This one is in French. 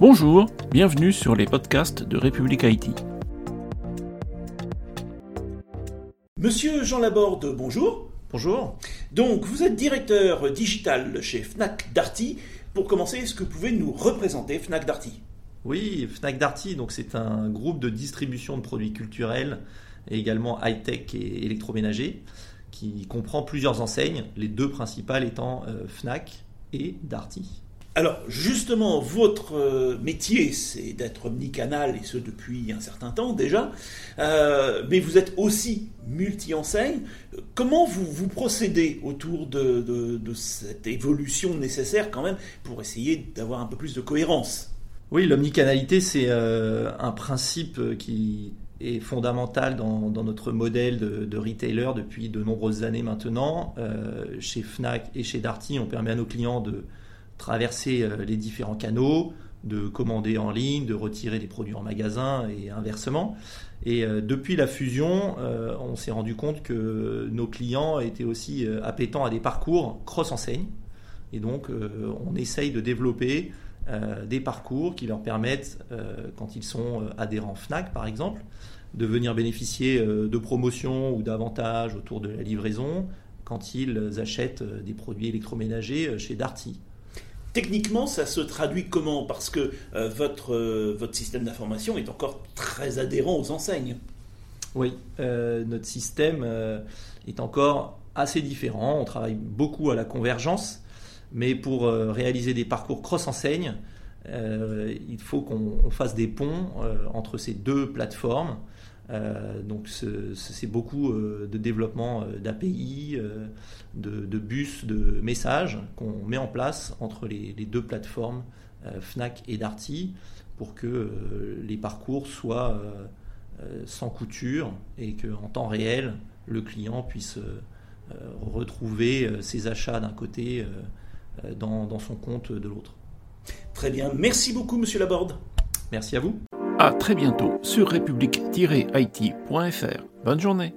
Bonjour, bienvenue sur les podcasts de République Haïti. Monsieur Jean Laborde, bonjour. Bonjour. Donc, vous êtes directeur digital chez Fnac Darty. Pour commencer, est-ce que vous pouvez nous représenter Fnac Darty? Oui, Fnac Darty, donc c'est un groupe de distribution de produits culturels et également high-tech et électroménager qui comprend plusieurs enseignes, les deux principales étant euh, Fnac et Darty. Alors justement, votre euh, métier, c'est d'être omnicanal, et ce depuis un certain temps déjà, euh, mais vous êtes aussi multi-enseigne. Comment vous, vous procédez autour de, cette évolution nécessaire quand même pour essayer d'avoir un peu plus de cohérence? Oui, l'omnicanalité, c'est euh, un principe qui est fondamental dans, notre modèle de, retailer depuis de nombreuses années maintenant. chez Fnac et chez Darty, on permet à nos clients de traverser euh, les différents canaux, de commander en ligne, de retirer des produits en magasin et inversement. Et euh, depuis la fusion, euh, on s'est rendu compte que nos clients étaient aussi appétants à des parcours cross-enseigne. Et donc, on essaye de développer des parcours qui leur permettent, quand ils sont adhérents FNAC par exemple, de venir bénéficier de promotions ou d'avantages autour de la livraison quand ils achètent des produits électroménagers chez Darty. Techniquement, ça se traduit comment? Parce que euh, votre, euh, votre système d'information est encore très adhérent aux enseignes. Oui, euh, notre système est encore assez différent. On travaille beaucoup à la convergence, mais pour réaliser des parcours cross-enseigne, il faut qu'on fasse des ponts entre ces deux plateformes. Euh, donc c'est beaucoup euh, de développement euh, d'API, de, bus, de messages qu'on met en place entre les, deux plateformes Fnac et Darty pour que les parcours soient sans couture et qu'en temps réel, le client puisse retrouver ses achats d'un côté dans, dans son compte de l'autre. Très bien, merci beaucoup Monsieur Laborde. Merci à vous. À très bientôt sur république-it.fr. Bonne journée.